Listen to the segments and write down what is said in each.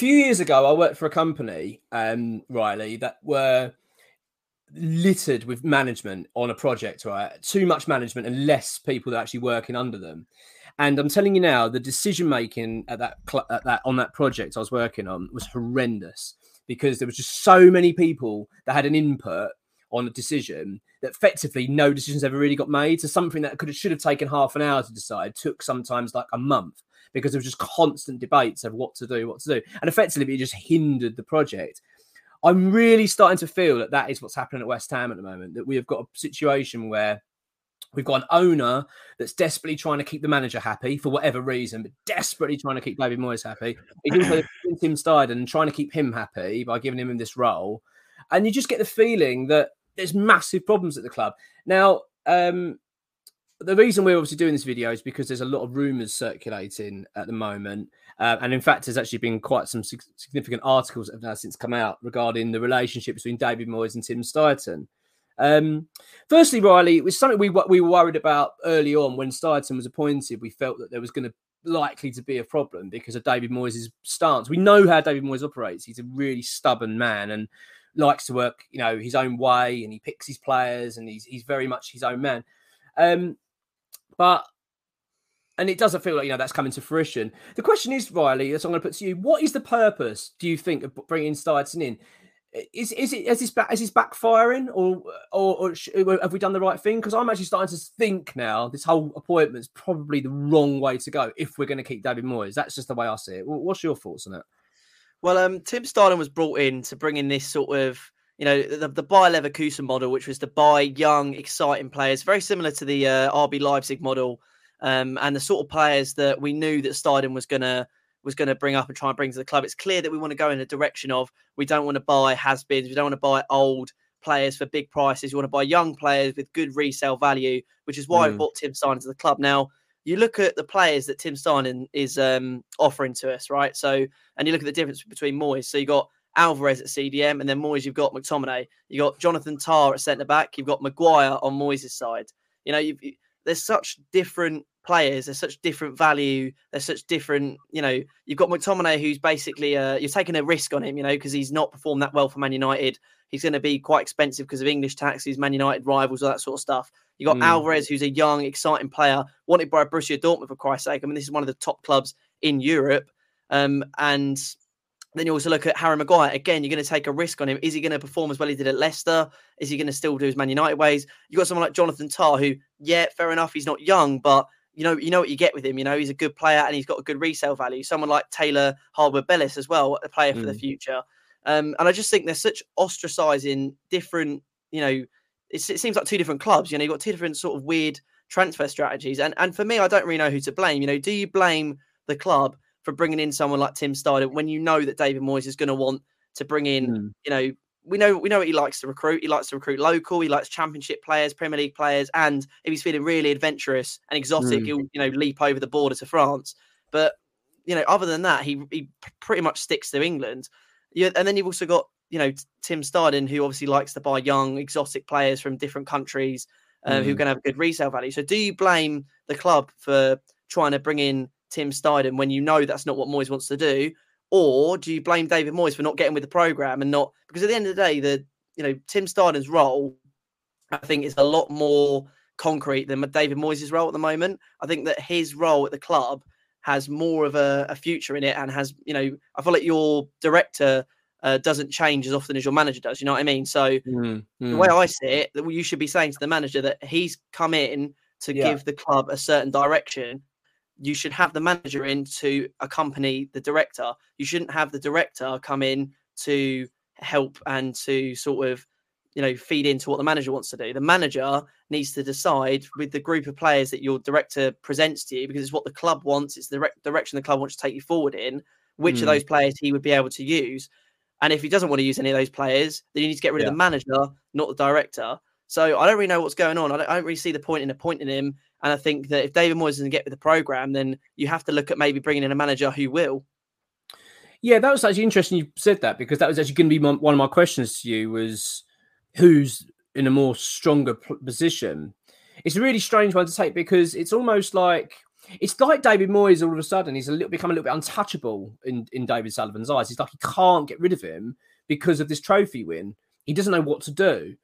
Few years ago, I worked for a company, um, Riley, that were littered with management on a project, right? Too much management and less people that are actually working under them. And I'm telling you now, the decision making at that cl- at that on that project I was working on was horrendous because there was just so many people that had an input on a decision that effectively no decisions ever really got made. So something that could should have taken half an hour to decide took sometimes like a month because there was just constant debates of what to do, what to do, and effectively it just hindered the project. I'm really starting to feel that that is what's happening at West Ham at the moment. That we have got a situation where We've got an owner that's desperately trying to keep the manager happy for whatever reason, but desperately trying to keep David Moyes happy. He's also Tim Steidten trying to keep him happy by giving him this role. And you just get the feeling that there's massive problems at the club. Now, um, the reason we're obviously doing this video is because there's a lot of rumours circulating at the moment. Uh, and in fact, there's actually been quite some significant articles that have now since come out regarding the relationship between David Moyes and Tim Steidten. Um, firstly, Riley, it was something we we were worried about early on when Steidten was appointed. We felt that there was going to likely to be a problem because of David Moyes' stance. We know how David Moyes operates. He's a really stubborn man and likes to work, you know, his own way, and he picks his players, and he's he's very much his own man. Um, but and it doesn't feel like you know that's coming to fruition. The question is, Riley, as I'm going to put to you, what is the purpose? Do you think of bringing Steidten in? is is it is this back is this backfiring or or, or have we done the right thing? Because I'm actually starting to think now this whole appointment is probably the wrong way to go if we're going to keep David Moyes. That's just the way I see it. What's your thoughts on it? Well, um, Tim Steidten was brought in to bring in this sort of you know the, the Bayer Leverkusen model, which was to buy young, exciting players, very similar to the uh, RB Leipzig model, um, and the sort of players that we knew that Steidten was going to was going to bring up and try and bring to the club. It's clear that we want to go in a direction of we don't want to buy has-beens, we don't want to buy old players for big prices. We want to buy young players with good resale value, which is why mm. I bought Tim Steidten to the club. Now, you look at the players that Tim Steidten is um, offering to us, right? So, and you look at the difference between Moyes. So you got Alvarez at CDM, and then Moyes, you've got McTominay. you've got Jonathan Tah at centre back. You've got Maguire on Moyes' side. You know, you've, there's such different players. They're such different value. They're such different. You know, you've got McTominay, who's basically uh, you're taking a risk on him. You know, because he's not performed that well for Man United. He's going to be quite expensive because of English taxes, Man United rivals, all that sort of stuff. You got mm. Alvarez, who's a young, exciting player, wanted by Borussia Dortmund for Christ's sake. I mean, this is one of the top clubs in Europe. Um, and then you also look at Harry Maguire. Again, you're going to take a risk on him. Is he going to perform as well as he did at Leicester? Is he going to still do his Man United ways? You got someone like Jonathan Tah, who, yeah, fair enough, he's not young, but you know, you know what you get with him. You know, he's a good player and he's got a good resale value. Someone like Taylor Harwood-Bellis as well, a player for mm. the future. Um, and I just think there's such ostracizing different, you know, it seems like two different clubs. You know, you've got two different sort of weird transfer strategies. And and for me, I don't really know who to blame. You know, do you blame the club for bringing in someone like Tim Steidten when you know that David Moyes is going to want to bring in, mm. you know, we know we know what he likes to recruit. He likes to recruit local. He likes championship players, Premier League players, and if he's feeling really adventurous and exotic, mm. he'll you know leap over the border to France. But you know, other than that, he he pretty much sticks to England. Yeah, and then you've also got you know Tim Steidten, who obviously likes to buy young, exotic players from different countries uh, mm. who can have a good resale value. So, do you blame the club for trying to bring in Tim Steidten when you know that's not what Moyes wants to do? or do you blame David Moyes for not getting with the program and not because at the end of the day, the you know Tim Steidten's role, I think, is a lot more concrete than David Moyes' role at the moment. I think that his role at the club has more of a, a future in it and has you know I feel like your director uh, doesn't change as often as your manager does. You know what I mean? So mm, mm. the way I see it, that you should be saying to the manager that he's come in to yeah. give the club a certain direction you should have the manager in to accompany the director. You shouldn't have the director come in to help and to sort of you know feed into what the manager wants to do the manager needs to decide with the group of players that your director presents to you because it's what the club wants it's the direction the club wants to take you forward in which mm. of hmm. those players he would be able to use and if he doesn't want to use any of those players then you need to get rid yeah. of the manager not the director so i don't really know what's going on I don't, I don't really see the point in appointing him and i think that if david moyes doesn't get with the program then you have to look at maybe bringing in a manager who will yeah, that was actually interesting. You said that because that was actually going to be my, one of my questions to you was who's in a more stronger position. It's a really strange one to take because it's almost like it's like David Moyes all of a sudden he's a little become a little bit untouchable in, in David Sullivan's eyes. He's like he can't get rid of him because of this trophy win. He doesn't know what to do.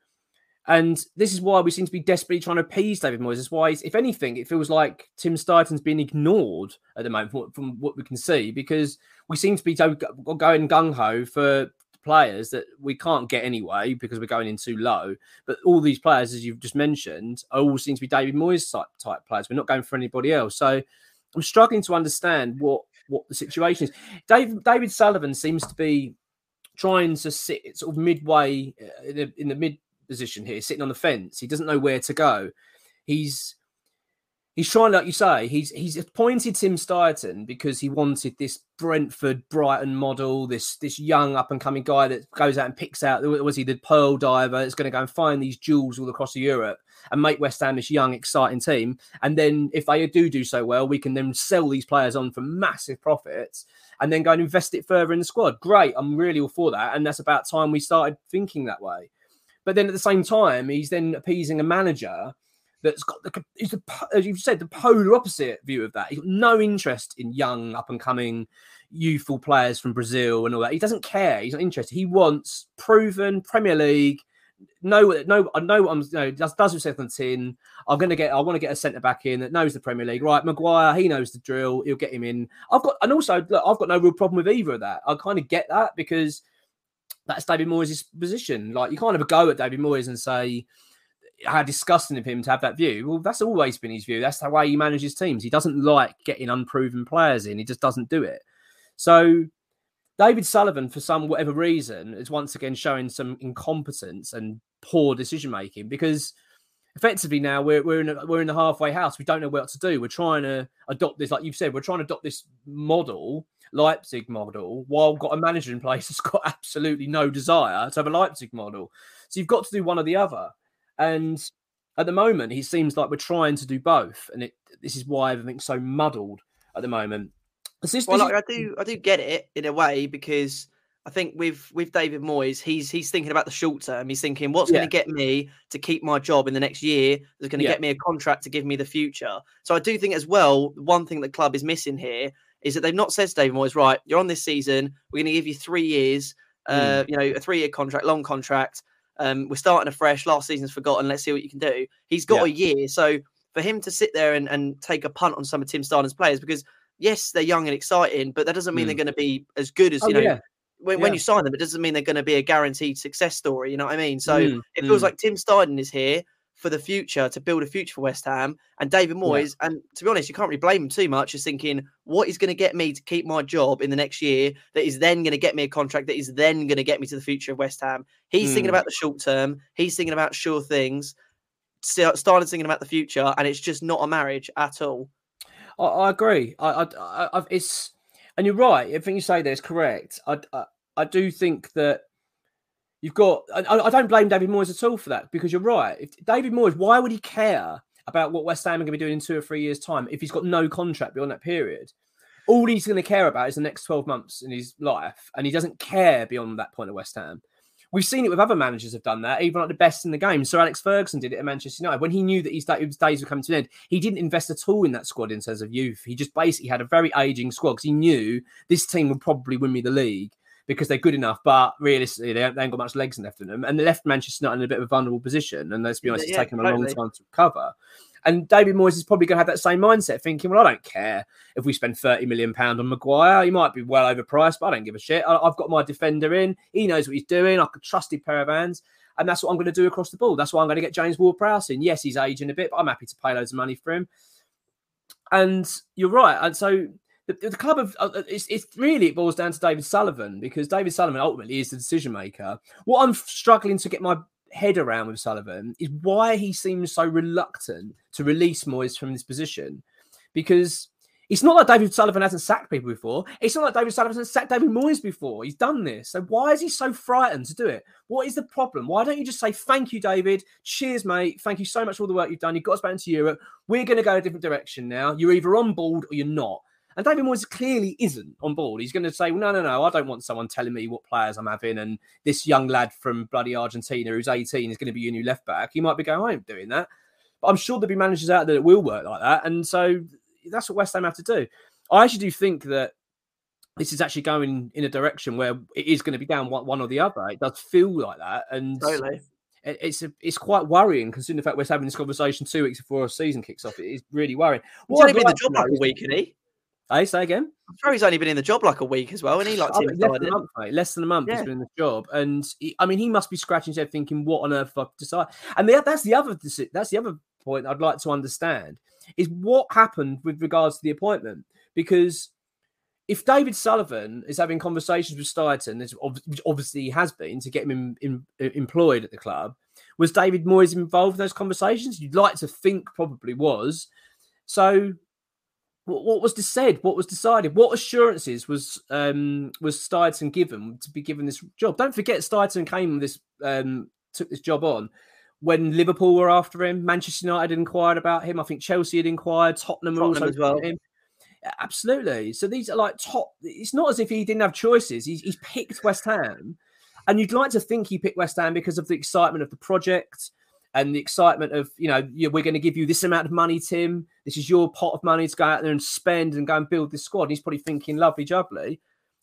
And this is why we seem to be desperately trying to appease David Moyes. That's why, if anything, it feels like Tim Steidten's being ignored at the moment from, from what we can see because we seem to be going gung ho for players that we can't get anyway because we're going in too low. But all these players, as you've just mentioned, all seem to be David Moyes type, type players. We're not going for anybody else. So I'm struggling to understand what what the situation is. David David Sullivan seems to be trying to sit sort of midway uh, in the, in the mid position here, sitting on the fence. He doesn't know where to go. He's he's trying, like you say, he's he's appointed Tim Steidten because he wanted this Brentford Brighton model, this this young up and coming guy that goes out and picks out was he the pearl diver that's going to go and find these jewels all across Europe and make West Ham this young exciting team. And then if they do do so well, we can then sell these players on for massive profits and then go and invest it further in the squad. Great, I'm really all for that, and that's about time we started thinking that way. But then at the same time, he's then appeasing a manager that's got the is the as you've said the polar opposite view of that. He's got no interest in young up and coming youthful players from Brazil and all that. He doesn't care. He's not interested. He wants proven Premier League. No, no, I know what I'm. You know, does does tin. I'm going to get. I want to get a centre back in that knows the Premier League. Right, Maguire. He knows the drill. He'll get him in. I've got, and also, look, I've got no real problem with either of that. I kind of get that because that's David Moyes' position. Like you can't have a go at David Moyes and say, how disgusting of him to have that view. Well, that's always been his view. That's the way he manages teams. He doesn't like getting unproven players in. He just doesn't do it. So David Sullivan, for some whatever reason, is once again showing some incompetence and poor decision making because effectively now we're we're in a, we're in the halfway house. We don't know what to do. We're trying to adopt this, like you've said, we're trying to adopt this model, Leipzig model, while got a manager in place that's got absolutely no desire to have a Leipzig model. So you've got to do one or the other. And at the moment, he seems like we're trying to do both, and it this is why everything's so muddled at the moment. This, well, like, I do, I do get it in a way because I think with with David Moyes, he's he's thinking about the short term. He's thinking, what's yeah. going to get me to keep my job in the next year? That's going to yeah. get me a contract to give me the future. So I do think as well, one thing the club is missing here is that they've not said to David Moyes, right, you're on this season. We're going to give you three years. Uh, mm. You know, a three year contract, long contract. Um, we're starting afresh. Last season's forgotten. Let's see what you can do. He's got yeah. a year. So for him to sit there and, and take a punt on some of Tim Steidten's players, because yes, they're young and exciting, but that doesn't mean mm. they're going to be as good as, oh, you know, yeah. When, yeah. when you sign them, it doesn't mean they're going to be a guaranteed success story. You know what I mean? So mm. it feels mm. like Tim Steidten is here for the future to build a future for West Ham. And David Moyes, yeah. and to be honest, you can't really blame him too much, is thinking, what is going to get me to keep my job in the next year that is then going to get me a contract that is then going to get me to the future of West Ham? He's mm. thinking about the short term, he's thinking about sure things, started thinking about the future, and it's just not a marriage at all. I, I agree. I, I, I, it's, and you're right. Everything you say there is correct. I, I, I do think that You've got. I, I, don't blame David Moyes at all for that because you're right. If David Moyes, why would he care about what West Ham are going to be doing in two or three years' time if he's got no contract beyond that period? All he's going to care about is the next 12 months in his life, and he doesn't care beyond that point at West Ham. We've seen it with other managers have done that, even like the best in the game. Sir Alex Ferguson did it at Manchester United when he knew that his, days were coming to an end. He didn't invest at all in that squad in terms of youth. He just basically had a very aging squad because he knew this team would probably win me the league because they're good enough, but realistically, they, they ain't got much legs left in them. And they left Manchester United in a bit of a vulnerable position. And let's be honest, yeah, it's taken totally. a long time to recover. And David Moyes is probably going to have that same mindset, thinking, well, I don't care if we spend 30 million pound on Maguire. He might be well overpriced, but I don't give a shit. I, have got my defender in. He knows what he's doing. I could trusted pair of hands. And that's what I'm going to do across the ball. That's why I'm going to get James Ward-Prowse in. Yes, he's aging a bit, but I'm happy to pay loads of money for him. and you're right. And so the, the club of uh, it's, it's really it boils down to David Sullivan because David Sullivan ultimately is the decision maker. What I'm struggling to get my head around with Sullivan is why he seems so reluctant to release Moyes from this position because it's not like David Sullivan hasn't sacked people before. It's not like David Sullivan hasn't sacked David Moyes before. He's done this. So why is he so frightened to do it? What is the problem? Why don't you just say, thank you, David? Cheers, mate. Thank you so much for all the work you've done. You've got us back into Europe. We're going to go a different direction now. You're either on board or you're not. And David Moyes clearly isn't on board. He's going to say, well, no, no, no, I don't want someone telling me what players I'm having. And this young lad from bloody Argentina who's 18 is going to be your new left back. He might be going, I ain't doing that. But I'm sure there'll be managers out there that will work like that. And so that's what West Ham have to do. I actually do think that this is actually going in a direction where it is going to be down one, or the other. It does feel like that, and totally. it's a, it's quite worrying considering the fact we're having this conversation two weeks before a season kicks off. It is really worrying. He's only been the job like a week, isn't he? I say again. I'm sure he's only been in the job like a week as well, and he like oh, less than a month, mate. Less than a month yeah. he's been in the job, and he, I mean, he must be scratching his head thinking, "What on earth have I decided?" And the, that's the other that's the other point I'd like to understand is what happened with regards to the appointment because if David Sullivan is having conversations with Steidten, which obviously he has been to get him in, in, uh, employed at the club, was David Moyes involved in those conversations? You'd like to think probably was. So, what, what was said? What was decided? What assurances was um, was Steidten given to be given this job? Don't forget, Steidten came this um, took this job on when Liverpool were after him. Manchester United inquired about him. I think Chelsea had inquired. Tottenham, Tottenham also as well. Him. Absolutely. So these are like top. It's not as if he didn't have choices. He's, he's picked West Ham, and you'd like to think he picked West Ham because of the excitement of the project and the excitement of you know we're going to give you this amount of money, Tim. This is your pot of money to go out there and spend and go and build this squad. And he's probably thinking lovely jubbly,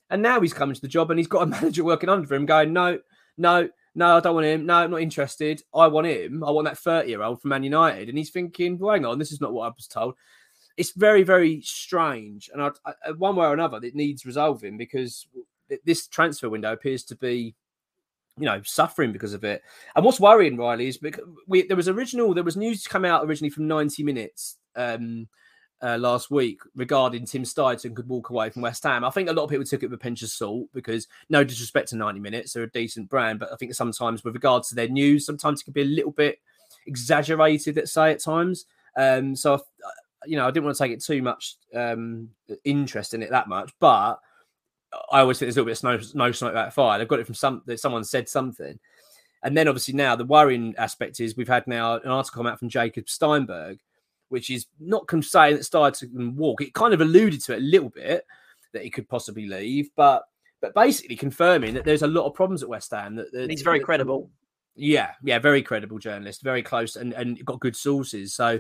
and now he's coming to the job and he's got a manager working under him going no, no, no, I don't want him. No, I'm not interested. I want him. I want that 30 year old from Man United. And he's thinking, well, hang on, this is not what I was told it's very, very strange. And I, I, one way or another, it needs resolving because this transfer window appears to be, you know, suffering because of it. And what's worrying, Riley, is because we, there was original, there was news come out originally from 90 minutes. Um, uh, last week regarding Tim Steidten could walk away from West Ham. I think a lot of people took it with a pinch of salt because no disrespect to 90 minutes, they're a decent brand, but I think sometimes with regards to their news, sometimes it can be a little bit exaggerated, let's say at times. Um, so you know, I didn't want to take it too much um, interest in it that much, but I always think there's a little bit of snow, no smoke about fire. They've got it from some that someone said something, and then obviously now the worrying aspect is we've had now an article come out from Jacob Steinberg, which is not saying that Steidten can walk. It kind of alluded to it a little bit that he could possibly leave, but but basically confirming that there's a lot of problems at West Ham. That, that he's very that, credible. Yeah, yeah, very credible journalist, very close, and and got good sources. So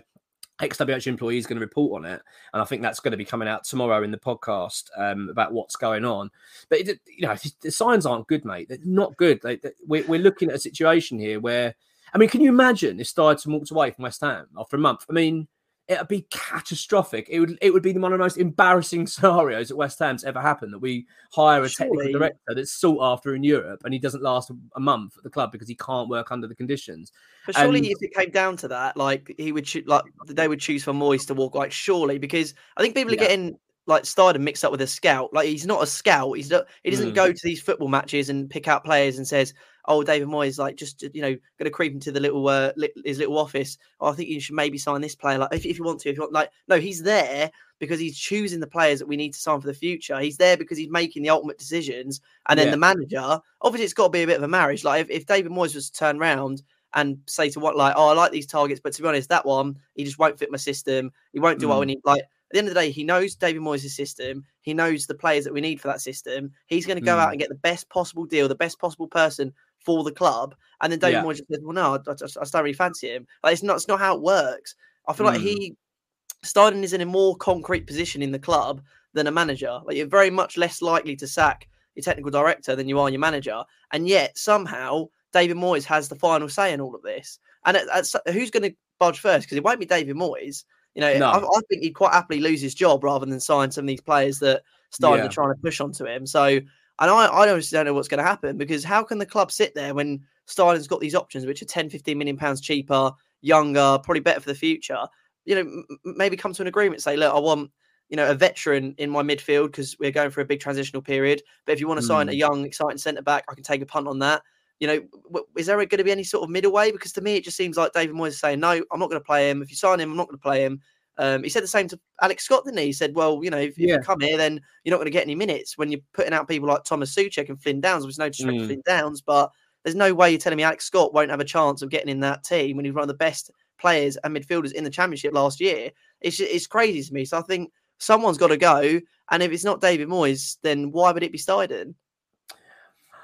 XWH employee is going to report on it, and I think that's going to be coming out tomorrow in the podcast um, about what's going on. But it, you know, the signs aren't good, mate. They're not good. They, they, we're, we're looking at a situation here where, I mean, can you imagine if Steidten walked away from West Ham after a month? I mean, it'd be catastrophic. It would it would be one of the most embarrassing scenarios at West Ham's ever happened that we hire a Surely. technical director that's sought after in Europe and he doesn't last a month at the club because he can't work under the conditions. But surely, and... if it came down to that, like he would choose, like they would choose for Moyes to walk. Like surely, because I think people are yeah. getting like Steidten mixed up with a scout. Like he's not a scout. He's not. He doesn't mm. go to these football matches and pick out players and says, "Oh, David Moyes, like just you know, going to creep into the little uh, li- his little office. Oh, I think you should maybe sign this player. Like if, if you want to, if you want, like no, he's there because he's choosing the players that we need to sign for the future. He's there because he's making the ultimate decisions. And then yeah. the manager, obviously, it's got to be a bit of a marriage. Like if, if David Moyes was to turn around and say to what like, oh, I like these targets, but to be honest, that one he just won't fit my system. He won't do mm. well. And he like at the end of the day, he knows David Moyes' system. He knows the players that we need for that system. He's going to go mm. out and get the best possible deal, the best possible person for the club. And then David yeah. Moyes just says, "Well, no, I, I, I, don't really fancy him." Like it's not, it's not how it works. I feel mm. like he, Steidten is in a more concrete position in the club than a manager. Like you're very much less likely to sack your technical director than you are your manager, and yet somehow David Moyes has the final say in all of this. And at, at, who's going to budge first? Because it won't be David Moyes. You know, no. I, I, think he'd quite happily lose his job rather than sign some of these players that Steidten yeah. trying to push onto him. So, and I, I honestly don't know what's going to happen because how can the club sit there when Steidten's got these options, which are 10, 15 million pounds cheaper, younger, probably better for the future? you know, m- maybe come to an agreement. Say, look, I want you know a veteran in my midfield because we're going for a big transitional period. But if you want to mm. sign a hmm. young, exciting centre back, I can take a punt on that. You know, w- is there going to be any sort of middle way? Because to me, it just seems like David Moyes is saying, no, I'm not going to play him. If you sign him, I'm not going to play him. Um, he said the same to Alex Scott, didn't he? He said, "Well, you know, if, yeah. you come here, then you're not going to get any minutes when you're putting out people like Thomas Soucek and Flynn Downes. There's no disrespect mm. to Flynn Downes, but there's no way you're telling me Alex Scott won't have a chance of getting in that team when he's one of the best players and midfielders in the championship last year. It's it's crazy to me. So I think someone's got to go, and if it's not David Moyes, then why would it be Steidten?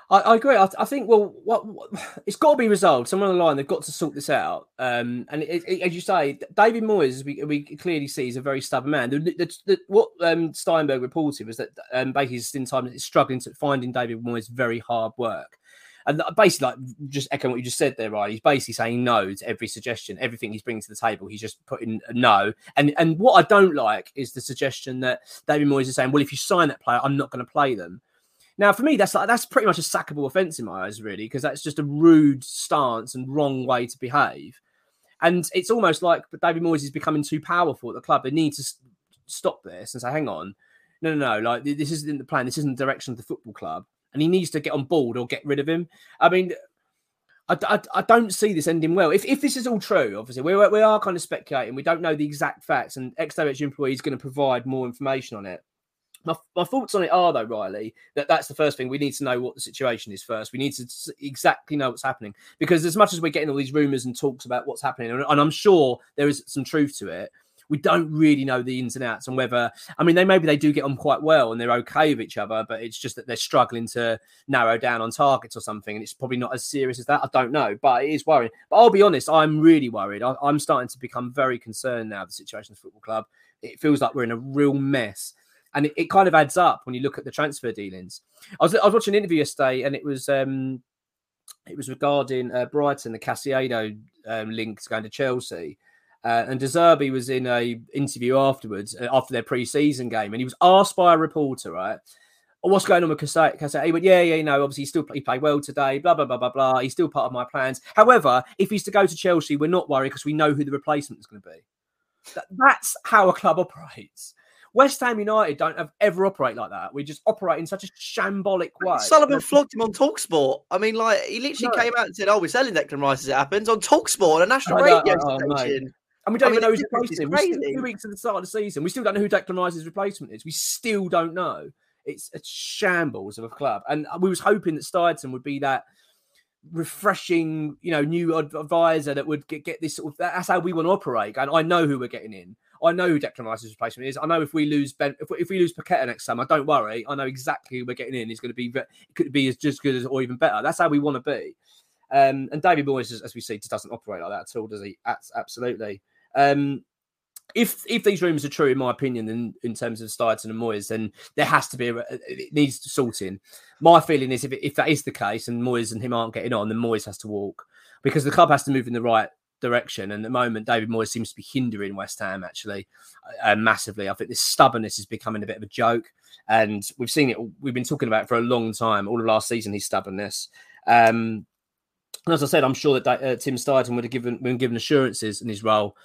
I, I agree. I, I, think well, what, what, it's got to be resolved. Somewhere on the line, they've got to sort this out. Um, and it, it, as you say, David Moyes, we, we clearly see, is a very stubborn man. The, the, the, what um, Steinberg reported was that um, basically, in time, is struggling to finding David Moyes very hard work. And basically, like just echoing what you just said there, right? He's basically saying no to every suggestion, everything he's bringing to the table. He's just putting no. And and what I don't like is the suggestion that David Moyes is saying, well, if you sign that player, I'm not going to play them. Now, for me, that's like that's pretty much a sackable offence in my eyes, really, because that's just a rude stance and wrong way to behave. And it's almost like David Moyes is becoming too powerful at the club. They need to stop this and say, "Hang on, no, no, no! Like this isn't the plan. This isn't the direction of the football club." and he needs to get on board or get rid of him. I mean, I, I, I, don't see this ending well. If, if this is all true, obviously, we, we are kind of speculating. We don't know the exact facts, and XWH employee is going to provide more information on it. My, my thoughts on it are, though, Riley, that that's the first thing. We need to know what the situation is first. We need to exactly know what's happening. Because as much as we're getting all these rumours and talks about what's happening, and, and I'm sure there is some truth to it, we don't really know the ins and outs and whether I mean they maybe they do get on quite well and they're okay with each other, but it's just that they're struggling to narrow down on targets or something, and it's probably not as serious as that. I don't know, but it is worrying. But I'll be honest, I'm really worried. I, am starting to become very concerned now. The situation at the football club, it feels like we're in a real mess. And it, it kind of adds up when you look at the transfer dealings. I was, I was watching an interview yesterday, and it was um, it was regarding uh, Brighton, the Caicedo um, links going to Chelsea. Uh, and De Zerbi was in a interview afterwards, uh, after their pre-season game, and he was asked by a reporter, right, oh, what's going on with Caicedo? He went, yeah, yeah, you know, obviously he still he played well today, blah, blah, blah, blah, blah. He's still part of my plans. However, if he's to go to Chelsea, we're not worried because we know who the replacement is going to be. That, that's how a club operates. West Ham United don't have ever operate like that. We just operate in such a shambolic way. Sullivan flogged him on Talksport. I mean, like he literally no. came out and said, "Oh, we're selling Declan Rice as it happens" on Talksport, a national radio oh, oh station. And we don't I even know who's replacing him. Two weeks at the start of the season. We still don't know who Declan Rice's replacement is. We still don't know. It's a shambles of a club. And we was hoping that Steidten would be that refreshing, you know, new advisor that would get, get this sort of that's how we want to operate. And I know who we're getting in. I know who Declan Rice's replacement is. I know if we lose Ben, if we, if we lose Paqueta next summer, don't worry. I know exactly who we're getting in. He's going to be could be as just good as or even better. That's how we want to be. Um, and David Moyes, as we see, just doesn't operate like that at all, does he? Absolutely. Um, if if these rumors are true, in my opinion, in, in terms of Steidten and Moyes, then there has to be a, it needs sorting. My feeling is if if that is the case and Moyes and him aren't getting on, then Moyes has to walk because the club has to move in the right direction. And at the moment, David Moyes seems to be hindering West Ham actually uh, massively. I think this stubbornness is becoming a bit of a joke, and we've seen it. We've been talking about for a long time. All of last season, his stubbornness. Um, and as I said, I'm sure that uh, Tim Steidten would have given been given assurances in his role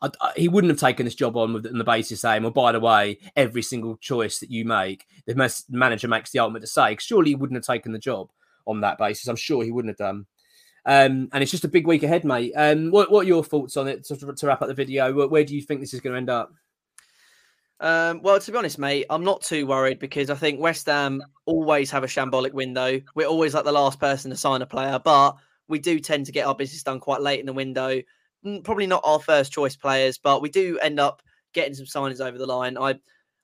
I, I, he wouldn't have taken this job on with on the basis saying, "Well, by the way, every single choice that you make, the manager makes the ultimate say." Surely he wouldn't have taken the job on that basis. I'm sure he wouldn't have done. Um, and it's just a big week ahead, mate. Um, what, what are your thoughts on it to, to wrap up the video? Where, where, do you think this is going to end up? Um, well, to be honest, mate, I'm not too worried because I think West Ham always have a shambolic window. We're always like the last person to sign a player, but we do tend to get our business done quite late in the window probably not our first choice players, but we do end up getting some signings over the line. I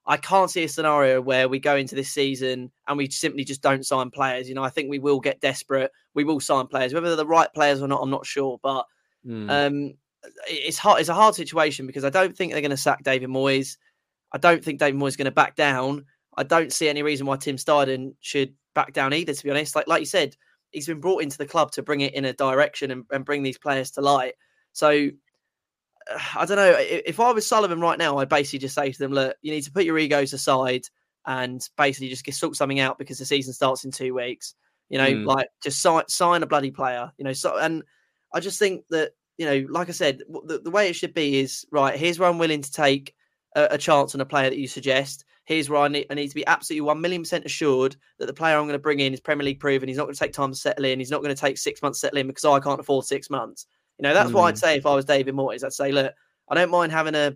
I can't see a scenario where we go into this season and we simply just don't sign players. You know, I think we will get desperate. We will sign players, whether they're the right players or not. I'm not sure, but mm. um, it's hard. It's a hard situation because I don't think they're going to sack David Moyes. I don't think David Moyes is going to back down. I don't see any reason why Tim Steidten should back down either. To be honest, like like you said, he's been brought into the club to bring it in a direction and, and bring these players to light. So I don't know. If I was Sullivan right now, I'd basically just say to them, look, you need to put your egos aside and basically just get sort something out because the season starts in two weeks. You know, mm. like just sign, sign a bloody player. You know, so and I just think that you know, like I said, the, the way it should be is right. Here's where I'm willing to take a, a chance on a player that you suggest. Here's where I need, I need to be absolutely one million percent assured that the player I'm going to bring in is Premier League proven. He's not going to take time to settle in. He's not going to take six months to settle in because I can't afford six months. You know, that's mm. what I'd mm. say if I was David Moyes. I'd say, look, I don't mind having a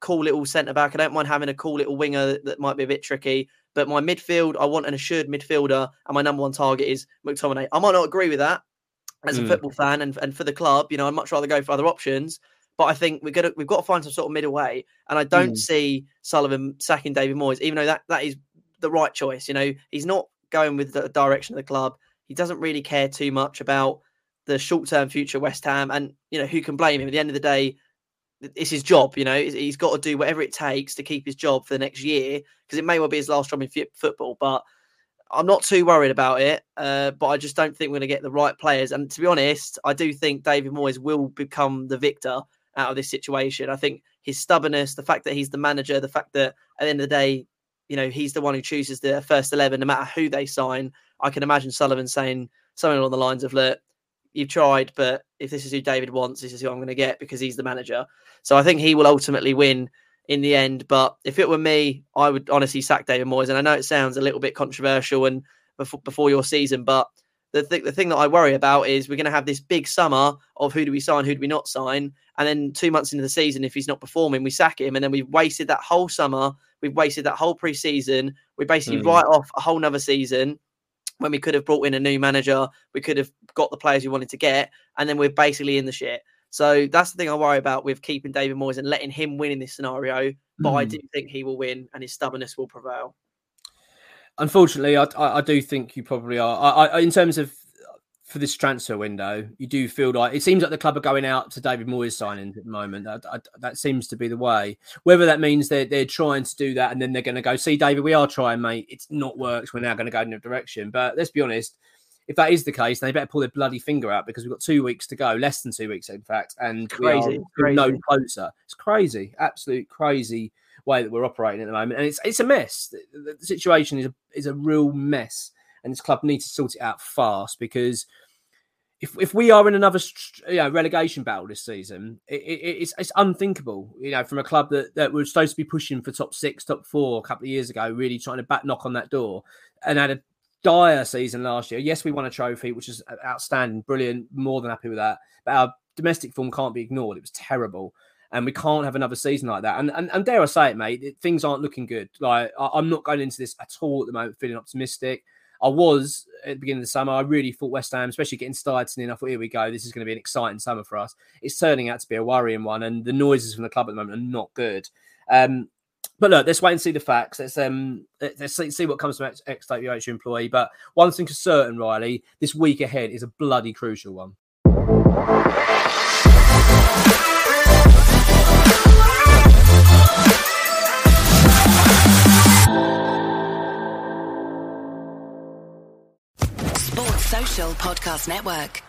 cool little centre back. I don't mind having a cool little winger that, that might be a bit tricky. But my midfield, I want an assured midfielder, and my number one target is McTominay. I might not agree with that as a mm. football fan and, and for the club. You know, I'd much rather go for other options. But I think we're gonna we've got to find some sort of middle way. And I don't mm. see Sullivan sacking David Moyes, even though that, that is the right choice. You know, he's not going with the direction of the club. He doesn't really care too much about the short term future West Ham. And, you know, who can blame him? At the end of the day, it's his job, you know, he's got to do whatever it takes to keep his job for the next year because it may well be his last job in f- football. But I'm not too worried about it. Uh, but I just don't think we're going to get the right players. And to be honest, I do think David Moyes will become the victor out of this situation. I think his stubbornness, the fact that he's the manager, the fact that at the end of the day, you know, he's the one who chooses the first 11, no matter who they sign. I can imagine Sullivan saying something along the lines of, look, you've tried, but if this is who David wants, this is who I'm going to get because he's the manager. So I think he will ultimately win in the end. But if it were me, I would honestly sack David Moyes. And I know it sounds a little bit controversial and before, before your season, but the, th- the thing that I worry about is we're going to have this big summer of who do we sign, who do we not sign. And then two months into the season, if he's not performing, we sack him. And then we've wasted that whole summer. We've wasted that whole preseason. We basically mm. write off a whole nother season when we could have brought in a new manager. We could have got the players we wanted to get. And then we're basically in the shit. So that's the thing I worry about with keeping David Moyes and letting him win in this scenario. But mm. I do think he will win and his stubbornness will prevail. Unfortunately, I, I, I do think you probably are. I, I, in terms of for this transfer window, you do feel like it seems like the club are going out to David Moyes signing at the moment. That, that, that seems to be the way. Whether that means they're, they're trying to do that and then they're going to go, see, David, we are trying, mate. It's not worked. We're now going to go in a direction. But let's be honest, if that is the case, they better pull their bloody finger out because we've got two weeks to go, less than two weeks, in fact. And crazy, we are no closer. It's crazy, absolute crazy way that we're operating at the moment. And it's it's a mess. The, the situation is a, is a real mess and this club needs to sort it out fast because if if we are in another you know, relegation battle this season, it, it, it's it's unthinkable. You know, from a club that that was supposed to be pushing for top six, top four a couple of years ago, really trying to back knock on that door, and had a dire season last year. Yes, we won a trophy, which is outstanding, brilliant, more than happy with that. But our domestic form can't be ignored. It was terrible. And we can't have another season like that. And and, and dare I say it, mate, things aren't looking good. Like I'm not going into this at all at the moment feeling optimistic. I was at the beginning of the summer. I really thought West Ham, especially getting Steidten in, I thought, here we go. This is going to be an exciting summer for us. It's turning out to be a worrying one, and the noises from the club at the moment are not good. Um, but look, let's wait and see the facts. Let's um, let's see, see what comes from ex WH employee. But one thing is certain, Riley, this week ahead is a bloody crucial one. Podcast Network.